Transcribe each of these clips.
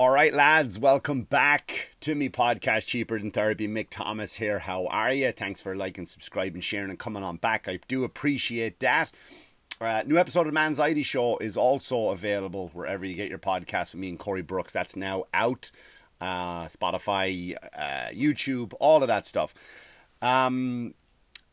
All right, lads, welcome back to me podcast Cheaper Than Therapy. Mick Thomas here. How are you? Thanks for liking, subscribing, sharing, and coming on back. I do appreciate that. Uh, new episode of the Manxiety Show is also available wherever you get your podcast with me and Corey Brooks. That's now out. Uh, Spotify, uh, YouTube, all of that stuff. Um,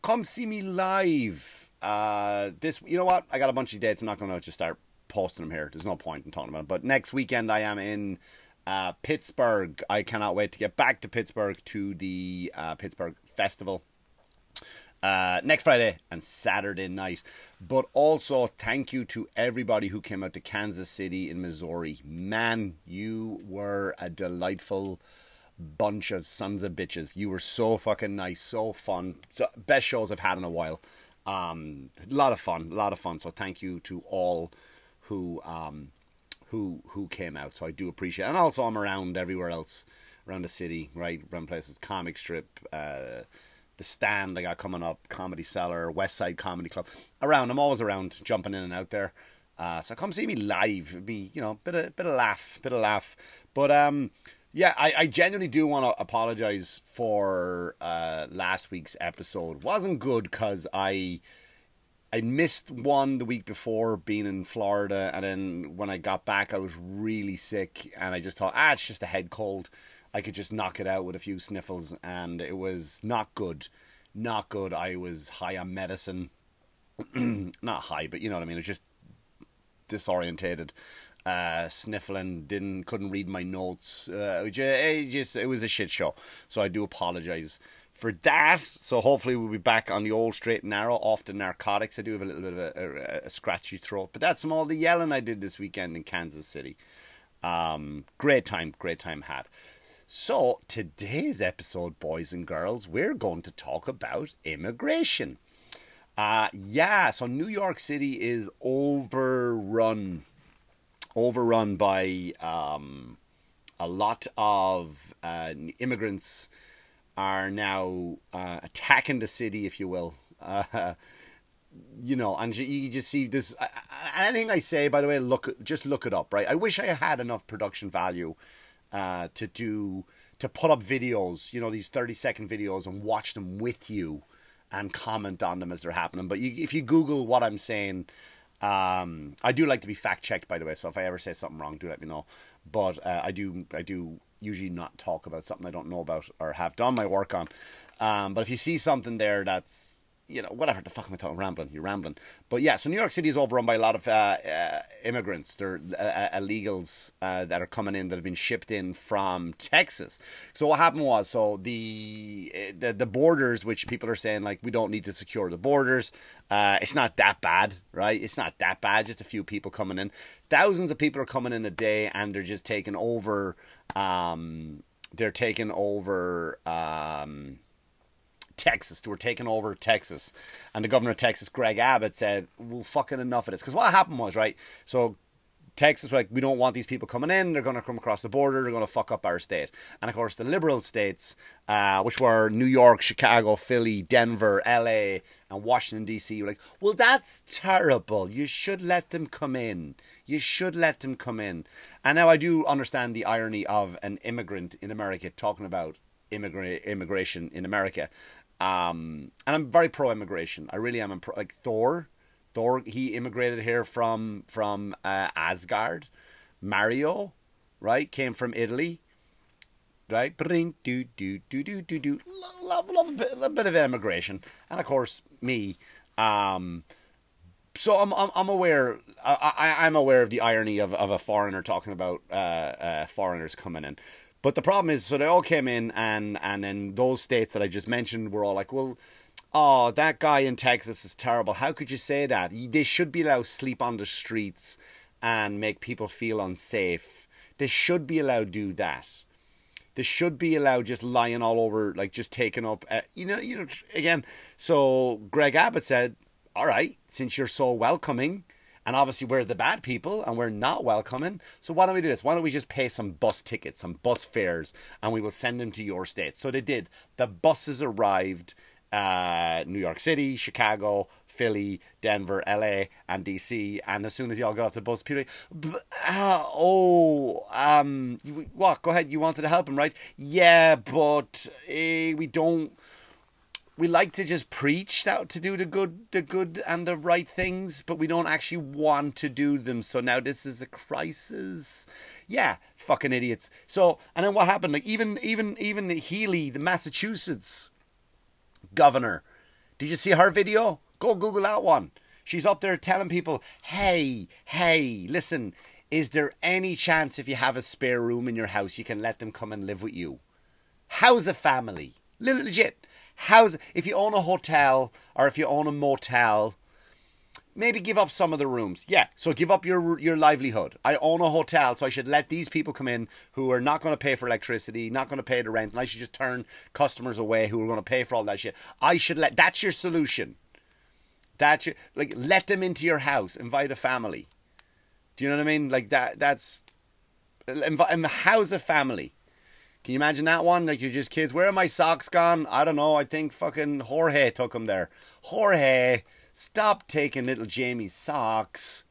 come see me live. Uh, this, you know what? I got a bunch of dates. I'm not going to just start posting them here. There's no point in talking about it. But next weekend I am in uh, Pittsburgh. I cannot wait to get back to Pittsburgh to the uh, Pittsburgh Festival. Uh, next Friday and Saturday night. But also, thank you to everybody who came out to Kansas City in Missouri. Man, you were a delightful bunch of sons of bitches. You were so fucking nice, so fun. So, best shows I've had in a while. Um, a lot of fun, a lot of fun. So, thank you to all who um, who who came out. So I do appreciate, it. and also I'm around everywhere else around the city, right? Around places, comic strip, uh, the stand I got coming up, Comedy Cellar, West Side Comedy Club. Around, I'm always around, jumping in and out there. Uh, so come see me live. It'd be you know bit of bit of laugh, a bit of laugh. But um, yeah, I, I genuinely do want to apologize for uh, last week's episode. wasn't good because I I missed one the week before being in Florida, and then when I got back, I was really sick, and I just thought, ah, it's just a head cold. I could just knock it out with a few sniffles, and it was not good. Not good. I was high on medicine. not high, but you know what I mean. It was just disorientated, uh, sniffling, didn't couldn't read my notes. Uh, it just, it was a shit show. So I do apologize for that. So hopefully we'll be back on the old straight and narrow off the narcotics. I do have a little bit of a, a, a scratchy throat, but that's from all the yelling I did this weekend in Kansas City. Um, great time, great time had. So today's episode, boys and girls, we're going to talk about immigration. Uh, yeah, so New York City is overrun, overrun by um, a lot of uh, immigrants are now uh, attacking the city, if you will. Uh, you know, and you just see this. Anything I say, by the way, look, just look it up, right? I wish I had enough production value uh, to do to put up videos, you know, these thirty second videos, and watch them with you and comment on them as they're happening. But you, if you Google what I'm saying, um, I do like to be fact checked, by the way. So if I ever say something wrong, do let me know. But uh, I do, I do usually not talk about something I don't know about or have done my work on. Um, but if you see something there that's you know, whatever the fuck am I talking? Rambling, you're rambling. But yeah, so New York City is overrun by a lot of uh, uh, immigrants. They're uh, uh illegals uh, that are coming in that have been shipped in from Texas. So what happened was, so the uh, the, the borders, which people are saying like we don't need to secure the borders. it's not that bad, right? It's not that bad. Just a few people coming in. Thousands of people are coming in a day, and they're just taking over. Um, they're taking over. Um, Texas. We're taking over Texas. And the governor of Texas, Greg Abbott, said, well, fucking enough of this. Because what happened was, right, so Texas like, we don't want these people coming in. They're going to come across the border. They're going to fuck up our state. And of course, the liberal states, uh, which were New York, Chicago, Philly, Denver, LA, and Washington, D.C., were like, well, that's terrible. You should let them come in. You should let them come in. And now I do understand the irony of an immigrant in America talking about immigra- immigration in America. Um, and I'm very pro immigration. I really am. Pro, like Thor. Thor, he immigrated here from from uh, Asgard. Mario, right, came from Italy. Right, bring do do do do do do. Love love a bit, a bit of immigration, and of course me. Um, so I'm, I'm I'm aware I, I am aware of the irony of, of a foreigner talking about uh, uh, foreigners coming in. But the problem is, so they all came in, and and then those states that I just mentioned were all like, well, oh, that guy in Texas is terrible. How could you say that? They should be allowed to sleep on the streets and make people feel unsafe. They should be allowed to do that. They should be allowed just lying all over, like just taking up, uh, you know, you know. Again, so Greg Abbott said, "All right, since you're so welcoming, and obviously, we're the bad people and we're not welcoming. So, why don't we do this? Why don't we just pay some bus tickets, some bus fares, and we will send them to your state? So, they did. The buses arrived. uh, New York City, Chicago, Philly, Denver, LA, and DC. And as soon as y'all got off the bus, Peter, uh, oh, um, you, what? Go ahead. You wanted to help him, right? Yeah, but uh, we don't. We like to just preach that to do the good, the good and the right things, but we don't actually want to do them. So now this is a crisis. Yeah, fucking idiots. So and then what happened? Like even even even Healey the Massachusetts governor. Did you see her video? Go Google that one. She's up there telling people, hey, hey, listen, is there any chance if you have a spare room in your house, you can let them come and live with you? How's a family? Legit. How's if you own a hotel or if you own a motel, maybe give up some of the rooms. Yeah, so give up your your livelihood. I own a hotel, so I should let these people come in who are not going to pay for electricity, not going to pay the rent, and I should just turn customers away who are going to pay for all that shit. I should let that's your solution. That's your like let them into your house, invite a family. Do you know what I mean? Like that. That's invite. How's a family? Can you imagine that one? Like you're just kids. Where are my socks gone? I don't know. I think fucking Jorge took them there. Jorge Stop taking little Jamie's socks.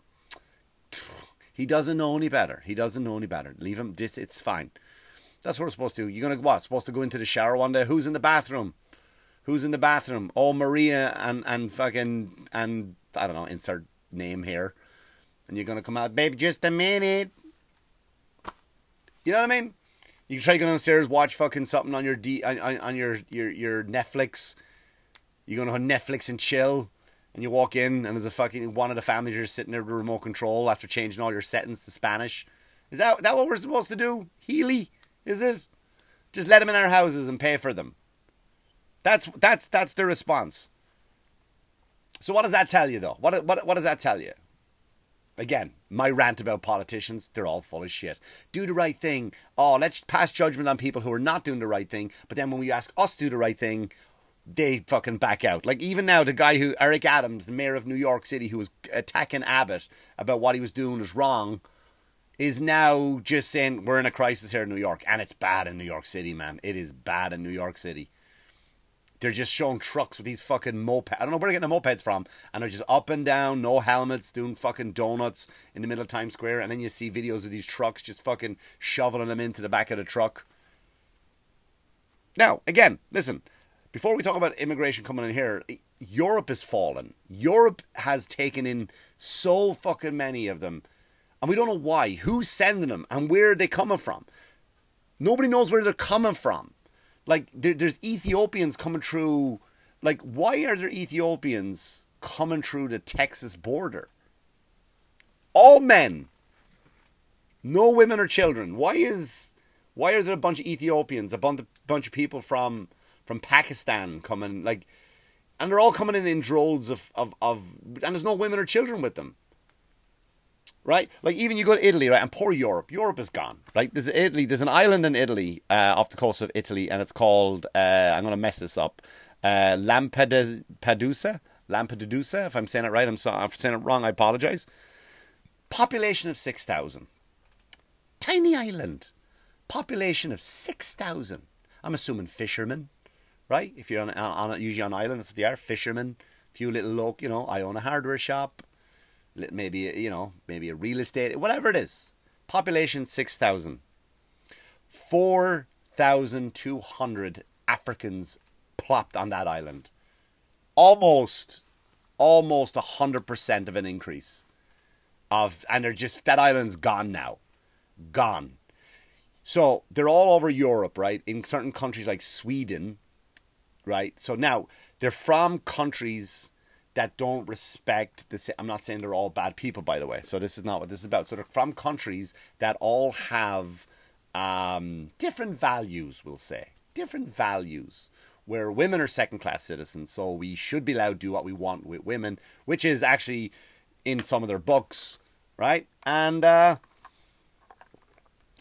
He doesn't know any better. He doesn't know any better. Leave him. This it's fine. That's what we're supposed to do. You're gonna what? Supposed to go into the shower one day. Who's in the bathroom? Who's in the bathroom? Oh, Maria and and fucking and I don't know. Insert name here. And you're gonna come out, babe. Just a minute. You know what I mean? You can try to go downstairs, watch fucking something on your D on, on your your your Netflix. You're gonna have Netflix and chill and you walk in and there's a fucking one of the families just sitting there with a remote control after changing all your settings to Spanish. Is that that what we're supposed to do? Healey, is it? Just let them in our houses and pay for them. That's that's that's the response. So what does that tell you though? What what what does that tell you? Again, my rant about politicians, they're all full of shit. Do the right thing. Oh, let's pass judgment on people who are not doing the right thing. But then when we ask us to do the right thing, they fucking back out. Like even now, the guy who Eric Adams, the mayor of New York City, who was attacking Abbott about what he was doing was wrong, is now just saying we're in a crisis here in New York, and it's bad in New York City, man. It is bad in New York City. They're just showing trucks with these fucking mopeds. I don't know where they're getting the mopeds from, and they're just up and down, no helmets, doing fucking donuts in the middle of Times Square, and then you see videos of these trucks just fucking shoveling them into the back of the truck. Now, again, listen before we talk about immigration coming in here, Europe has fallen. Europe has taken in so fucking many of them, and we don't know why. Who's sending them, and where are they coming from? Nobody knows where they're coming from. Like there, there's Ethiopians coming through. Like why are there Ethiopians coming through the Texas border? All men, no women or children. Why is why are there a bunch of Ethiopians, a bunch of, bunch of people from from Pakistan coming, like, and they're all coming in in droves of, of, of, and there's no women or children with them. Right, like even you go to Italy, right, and poor Europe. Europe is gone, right? There's Italy. There's an island in Italy, uh, off the coast of Italy, and it's called. Uh, I'm gonna mess this up. Uh, Lampedusa, Lampedusa. If I'm saying it right, I'm sorry. If I'm saying it wrong, I apologize. Population of six thousand. Tiny island. Population of six thousand. I'm assuming fishermen, right? If you're on, on, on usually on islands, they are, fishermen, few little local, you know, I own a hardware shop, maybe, you know, maybe a real estate, whatever it is. Population 6,000. 4,200 Africans plopped on that island. Almost, almost 100% of an increase. Of, and they're just, that island's gone now. Gone. So they're all over Europe, right? In certain countries like Sweden, right? So now they're from countries that don't respect the. I'm not saying they're all bad people, by the way. So this is not what this is about. So they're from countries that all have um, different values. We'll say different values. Where women are second class citizens, so we should be allowed to do what we want with women, which is actually in some of their books, right? And uh,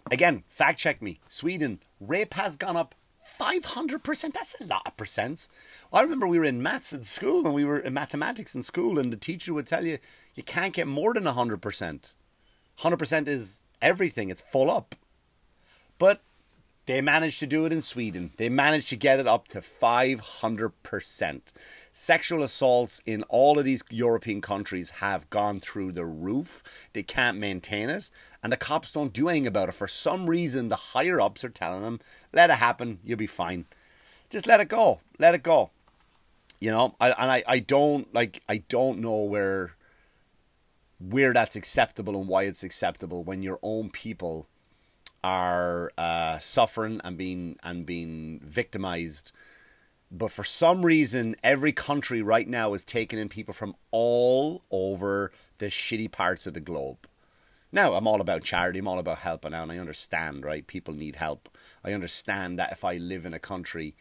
again, fact check me. Sweden rape has gone up 500%. That's a lot of percents. I remember we were in maths in school and we were in mathematics in school, and the teacher would tell you you can't get more than 100%. 100% is everything, it's full up. But They managed to do it in Sweden. They managed to get it up to 500%. Sexual assaults in all of these European countries have gone through the roof. They can't maintain it. And the cops don't do anything about it. For some reason, the higher ups are telling them, let it happen, you'll be fine. Just let it go. Let it go. You know, I, and I, I don't like I don't know where where that's acceptable and why it's acceptable when your own people are uh, suffering and being and being victimized. But for some reason, every country right now is taking in people from all over the shitty parts of the globe. Now, I'm all about charity. I'm all about helping out. And I understand, right? People need help. I understand that if I live in a country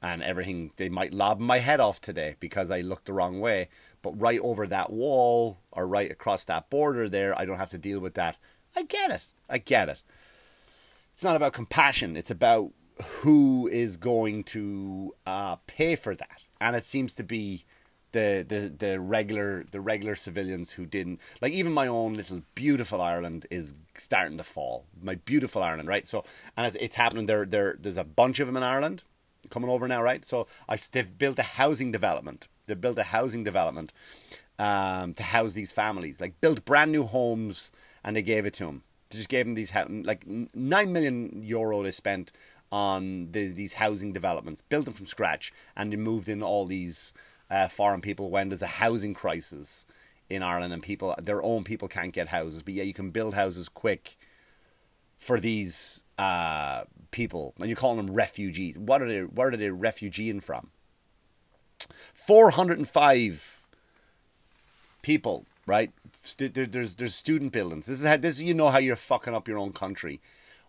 and everything, they might lob my head off today because I looked the wrong way. But right over that wall or right across that border there, I don't have to deal with that. I get it. I get it it's not about compassion. It's about who is going to uh, pay for that, and it seems to be the, the the regular the regular civilians who didn't like even my own little beautiful Ireland is starting to fall. My beautiful Ireland, right? So and it's, it's happening there. There there's a bunch of them in Ireland coming over now, right? So I they've built a housing development. They've built a housing development um, to house these families, like built brand new homes, and they gave it to them. Just gave them these like nine million euro they spent on the, these housing developments, built them from scratch, and they moved in all these uh, foreign people when there's a housing crisis in Ireland and people their own people can't get houses. But yeah, you can build houses quick for these uh, people, and you're calling them refugees. What are they? Where are they refugeeing from? Four hundred and five people, right, there's there's student buildings. This is how this you know how you're fucking up your own country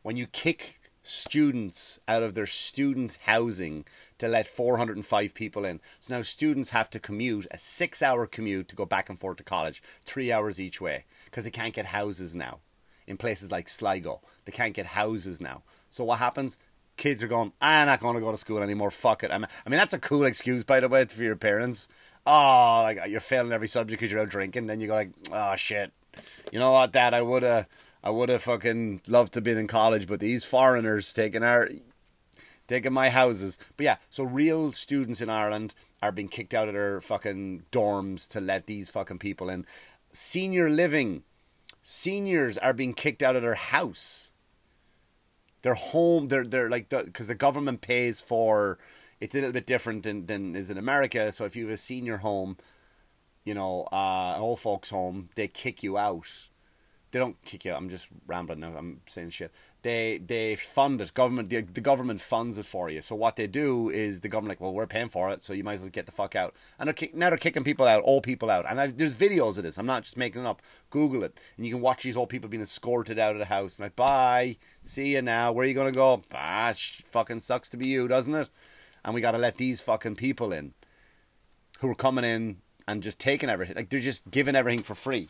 when you kick students out of their student housing to let 405 people in. So now students have to commute a 6-hour commute to go back and forth to college, 3 hours each way because they can't get houses now. In places like Sligo, they can't get houses now. So what happens? Kids are going, I'm not going to go to school anymore. Fuck it. I mean, that's a cool excuse, by the way, for your parents oh, like you're failing every subject because you're out drinking. Then you go like, oh shit, you know what, Dad? I would have, I would have fucking loved to be in college, but these foreigners taking our, taking my houses. But yeah, so real students in Ireland are being kicked out of their fucking dorms to let these fucking people in. Senior living, seniors are being kicked out of their house. Their home, they're they're like because the government pays for it's a little bit different than, than is in America. So if you have a senior home, you know, uh, an old folks home, they kick you out. They don't kick you out. I'm just rambling now. I'm saying shit. They they fund it. Government the, the government funds it for you. So what they do is the government like, well, we're paying for it, so you might as well get the fuck out. And they're kick, now they're kicking people out, old people out. And I've, there's videos of this. I'm not just making it up. Google it, and you can watch these old people being escorted out of the house. And like, bye, see you now. Where are you gonna go? Ah, fucking sucks to be you, doesn't it? And we got to let these fucking people in who are coming in and just taking everything. Like they're just giving everything for free.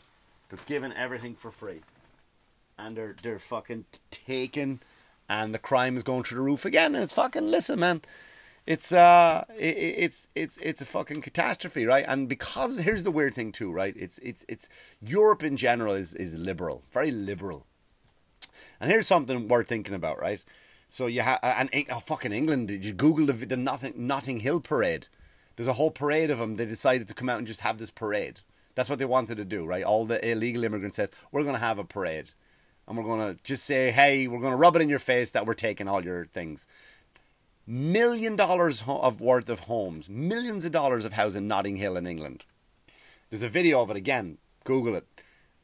They're giving everything for free, and they're they're fucking taking, and the crime is going through the roof again. And it's fucking listen, man. It's uh, it, it's it's it's a fucking catastrophe, right? And because here's the weird thing too, right? It's it's it's Europe in general is is liberal, very liberal. And here's something worth thinking about, right? So you have and oh, fucking England. Did you Google the, the Notting Notting Hill parade? There's a whole parade of them. They decided to come out and just have this parade. That's what they wanted to do, right? All the illegal immigrants said, "We're going to have a parade, and we're going to just say, hey, we're going to rub it in your face that we're taking all your things." Million dollars of worth of homes, millions of dollars of house in Notting Hill in England. There's a video of it again. Google it.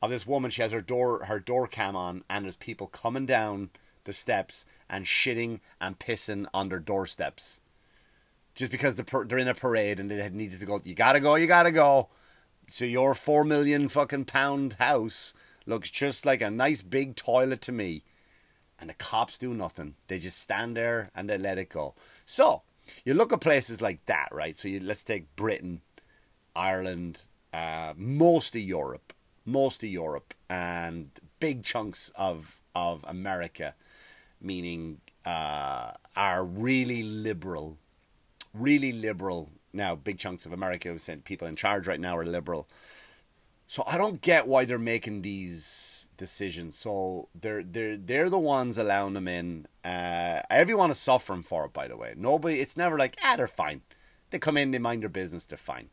Of this woman, she has her door her door cam on, and there's people coming down the steps and shitting and pissing on their doorsteps. Just because they're in a parade and they had needed to go, you gotta go, you gotta go. So your four million fucking pound house looks just like a nice big toilet to me. And the cops do nothing. They just stand there and they let it go. So you look at places like that, right? So you, let's take Britain, Ireland, uh, most of Europe, most of Europe, and big chunks of of America meaning uh, are really liberal, really liberal. Now, big chunks of America have sent people in charge right now are liberal. So I don't get why they're making these decisions. So they're they're they're the ones allowing them in. Uh, everyone is suffering for it, by the way. Nobody. It's never like ah, they're fine. They come in, they mind their business, they're fine.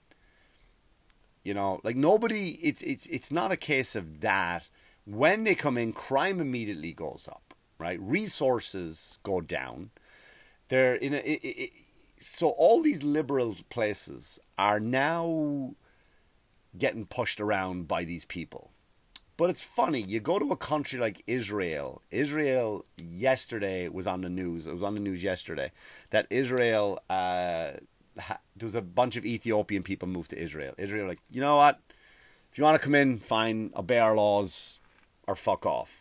You know, like nobody. It's it's it's not a case of that. When they come in, crime immediately goes up. Right, resources go down. They're in a. It, it, so all these liberal places are now getting pushed around by these people. But it's funny, you go to a country like Israel. Israel yesterday was on the news. It was on the news yesterday that Israel, uh, ha- there was a bunch of Ethiopian people moved to Israel. Israel, like, you know what? If you want to come in, fine, obey our laws or fuck off.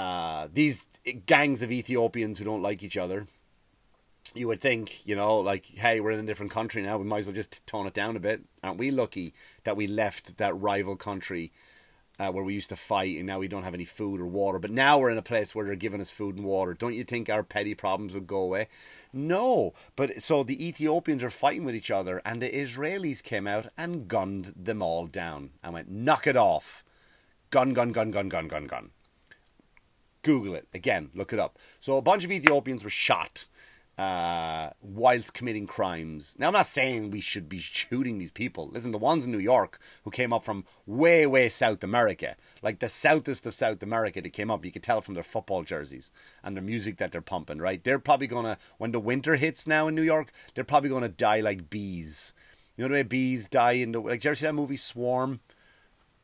Uh, these gangs of Ethiopians who don't like each other you would think, you know, like, hey, we're in a different country now. We might as well just tone it down a bit. Aren't we lucky that we left that rival country uh, where we used to fight and now we don't have any food or water? But now we're in a place where they're giving us food and water. Don't you think our petty problems would go away? No. But so the Ethiopians are fighting with each other and the Israelis came out and gunned them all down and went, knock it off. Gun, gun, gun, gun, gun, gun, gun. Google it. Again, look it up. So a bunch of Ethiopians were shot uh, whilst committing crimes. Now, I'm not saying we should be shooting these people. Listen, the ones in New York who came up from way, way South America, like the southest of South America, that came up, you could tell from their football jerseys and their music that they're pumping, right? They're probably to, when the winter hits now in New York, they're probably to die like bees. You know the way bees die in the, like, did you ever see that movie Swarm?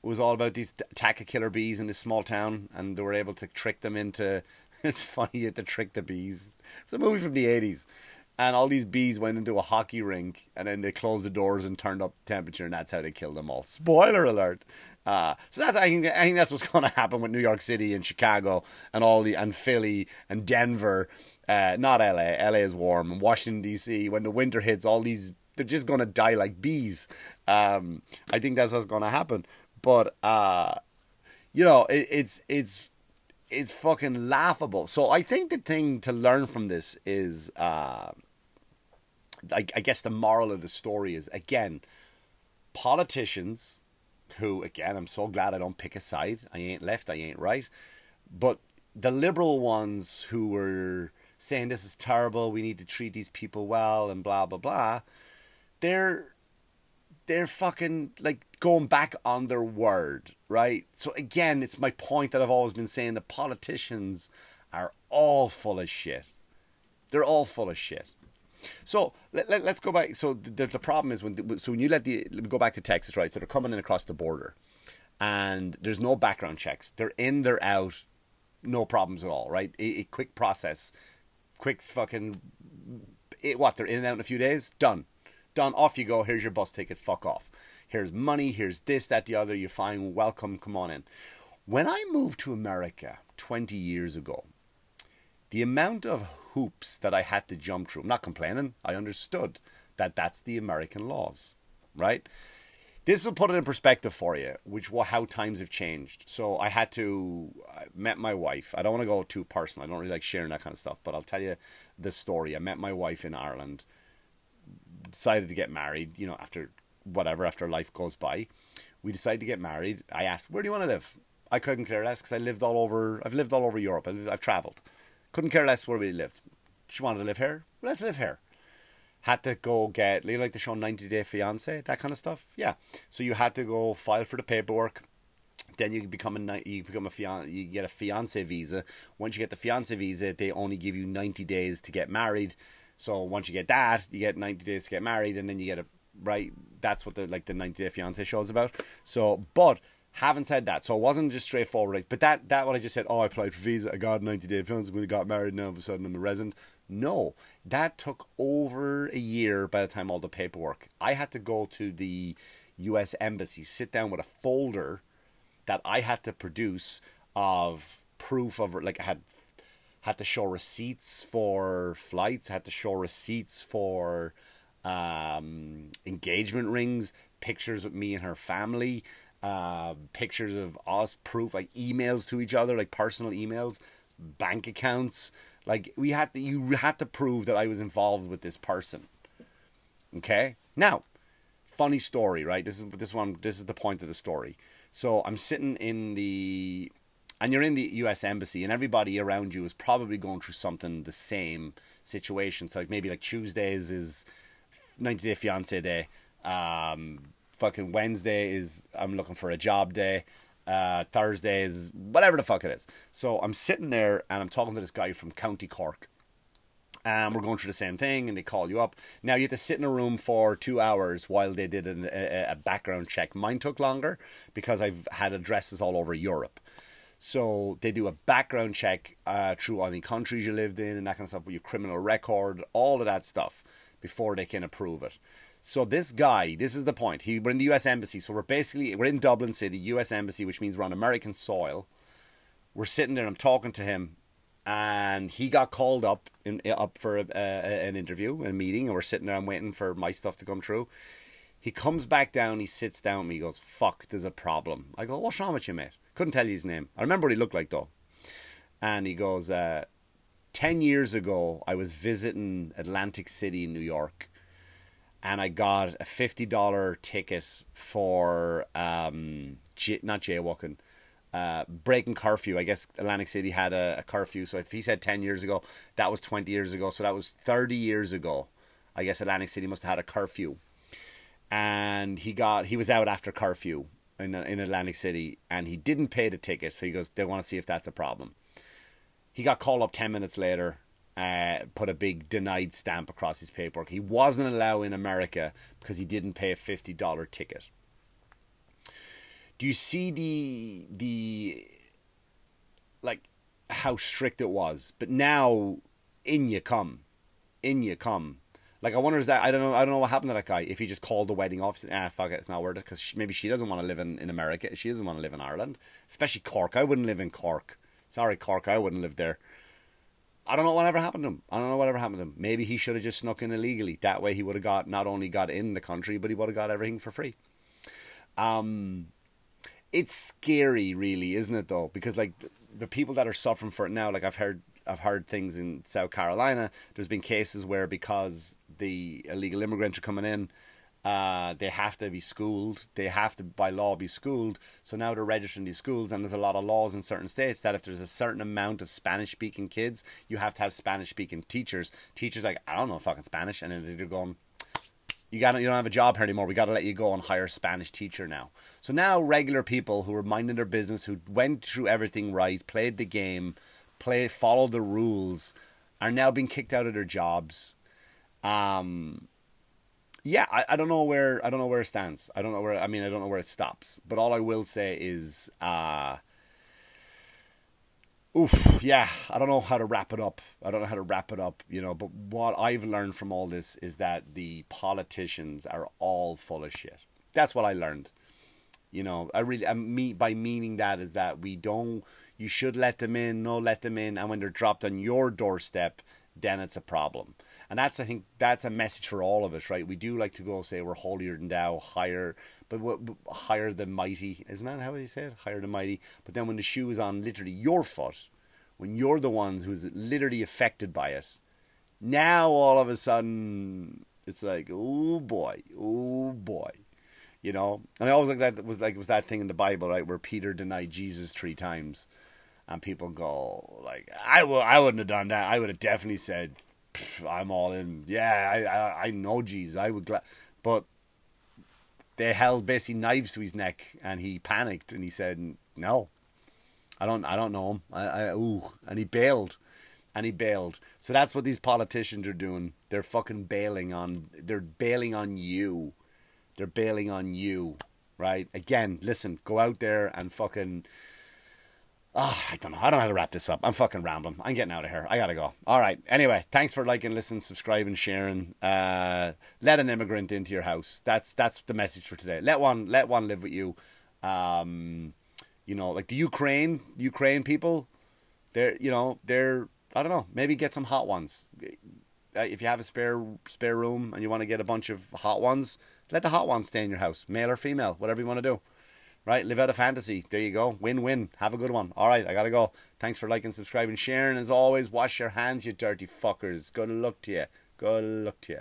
Was all about these attack of killer bees in this small town, and they were able to trick them into it's funny you have to trick the bees. It's a movie from the eighties. And all these bees went into a hockey rink and then they closed the doors and turned up temperature and that's how they killed them all. Spoiler alert. Uh, so that's I think I think that's what's going to happen with New York City and Chicago and all the and Philly and Denver, uh, not LA. LA is warm and Washington D.C. When the winter hits, all these they're just going to die like bees. Um, I think that's what's going to happen. But uh, you know, it, it's it's it's fucking laughable. So I think the thing to learn from this is, uh, I, I guess the moral of the story is again, politicians who, again, I'm so glad I don't pick a side. I ain't left, I ain't right. But the liberal ones who were saying this is terrible, we need to treat these people well, and blah blah blah, they're they're fucking like going back on their word, right? So again, it's my point that I've always been saying the politicians are all full of shit. They're all full of shit. So let, let, us go back. So the, the problem is when so when you let the go back to Texas, right? So they're coming in across the border, and there's no background checks. They're in, they're out, no problems at all, right? A, a quick process, quick fucking. It, what they're in and out in a few days, done done, off you go, here's your bus ticket, fuck off. Here's money, here's this, that, the other, you're fine, welcome, come on in. When I moved to America 20 years ago, the amount of hoops that I had to jump through, I'm not complaining, I understood that that's the American laws, right? This will put it in perspective for you, which how times have changed. So I had to I met my wife. I don't want to go too personal. I don't really like sharing that kind of stuff, but I'll tell you the story. I met my wife in Ireland decided to get married, you know, after whatever, after life goes by. We decided to get married. I asked, where do you want to live? I couldn't care less because I lived all over, I've lived all over Europe. I've, I've travelled. Couldn't care less where we lived. She wanted to live here. Let's live here. Had to go get, you know, like the show 90 Day Fiance, that kind of stuff. Yeah. So you had to go file for the paperwork then you become a you become a fiance you get a fiance visa once you get the fiance visa they only give you 90 days to get married so once you get that, you get 90 days to get married, and then you get a right. That's what the like the 90 Day Fiance show is about. So, but having said that, so it wasn't just straightforward. But that that what I just said. Oh, I applied for visa. I got 90 day fiance. I got married, now all of a sudden I'm a resident. No, that took over a year by the time all the paperwork. I had to go to the U.S. embassy, sit down with a folder that I had to produce of proof of like I had had to show receipts for flights, had to show receipts for um, engagement rings, pictures of me and her family, uh, pictures of us, proof like emails to each other, like personal emails, bank accounts. Like we had to, you had to prove that I was involved with this person. Okay, now funny story, right? This is this one. This is the point of the story. So I'm sitting in the, and you're in the U.S. embassy, and everybody around you is probably going through something the same situation. So like maybe like Tuesdays is 90 Day Fiance Day. Um, fucking Wednesday is I'm looking for a job day. Uh, Thursday is whatever the fuck it is. So I'm sitting there and I'm talking to this guy from County Cork and we're going through the same thing and they call you up now you have to sit in a room for two hours while they did an, a, a, background check mine took longer because i've had addresses all over europe so they do a background check uh, through all the countries you lived in and that kind of stuff with your criminal record all of that stuff before they can approve it so this guy this is the point he we're in the us embassy so we're basically we're in dublin city us embassy which means we're on american soil we're sitting there i'm talking to him and he got called up in up for a, a, an interview, a meeting, and we're sitting there. I'm waiting for my stuff to come through. He comes back down. He sits down. And he goes, "Fuck, there's a problem." I go, "What's wrong with you, mate?" Couldn't tell you his name. I remember what he looked like though. And he goes, uh, 10 years ago, I was visiting Atlantic City in New York, and I got a fifty dollar ticket for um, j- not jaywalking, uh, breaking curfew. I guess Atlantic City had a, a, curfew. So if he said 10 years ago, that was 20 years ago. So that was 30 years ago. I guess Atlantic City must have had a curfew. And he got he was out after curfew in in Atlantic City and he didn't pay the ticket. So he goes, they want to see if that's a problem. He got called up 10 minutes later. Uh, put a big denied stamp across his paperwork. He wasn't allowed in America because he didn't pay a fifty dollar ticket do you see the the like how strict it was? But now in you come, in you come. Like I wonder is that I don't know I don't know what happened to that guy if he just called the wedding off ah fuck it it's not worth it because maybe she doesn't want to live in, in America she doesn't want to live in Ireland especially Cork I wouldn't live in Cork sorry Cork I wouldn't live there. I don't know whatever happened to him. I don't know whatever happened to him. Maybe he should have just snuck in illegally. That way he would have got not only got in the country but he would have got everything for free. Um it's scary, really, isn't it? Though, because like the people that are suffering for it now, like I've heard, I've heard things in South Carolina. There's been cases where because the illegal immigrants are coming in, uh, they have to be schooled. They have to, by law, be schooled. So now they're registering these schools, and there's a lot of laws in certain states that if there's a certain amount of Spanish-speaking kids, you have to have Spanish-speaking teachers. Teachers like I don't know fucking Spanish, and then they're going, you got you don't have a job here anymore. We got to let you go and hire a Spanish teacher now. So now regular people who were minding their business, who went through everything right, played the game, play followed the rules, are now being kicked out of their jobs. Um, yeah, I, I don't know where I don't know where it stands. I don't know where I mean I don't know where it stops. But all I will say is uh oof, yeah, I don't know how to wrap it up. I don't know how to wrap it up, you know. But what I've learned from all this is that the politicians are all full of shit. That's what I learned. You know, I really, I mean, by meaning that is that we don't. You should let them in, no let them in, and when they're dropped on your doorstep, then it's a problem. And that's, I think, that's a message for all of us, right? We do like to go say we're holier than thou, higher, but what, higher than mighty. Isn't that how you say it? Higher than mighty. But then when the shoe is on literally your foot, when you're the ones who's literally affected by it, now all of a sudden it's like, oh boy, oh boy. You know, and I always like that was like was that thing in the Bible, right, where Peter denied Jesus three times, and people go like, I will, I wouldn't have done that. I would have definitely said, I'm all in. Yeah, I, I, I know Jesus. I would, gla-. but they held basically knives to his neck, and he panicked, and he said, "No, I don't, I don't know him. I, I, ooh, and he bailed, and he bailed. So that's what these politicians are doing. They're fucking bailing on. They're bailing on you. They're bailing on you, right? Again, listen, go out there and fucking Oh, I don't know. I don't know how to wrap this up. I'm fucking rambling. I'm getting out of here. I gotta go. All right. Anyway, thanks for liking, listening, subscribing, sharing. Uh, let an immigrant into your house. That's that's the message for today. Let one let one live with you. Um, you know, like the Ukraine Ukraine people. They're you know they're I don't know. Maybe get some hot ones. Uh, if you have a spare spare room and you want to get a bunch of hot ones, let the hot ones stay in your house, male or female, whatever you want to do. Right, live out a fantasy. There you go. Win win. Have a good one. All right, I gotta go. Thanks for liking, subscribing, sharing. As always, wash your hands, you dirty fuckers. Good luck to you. Good luck to you.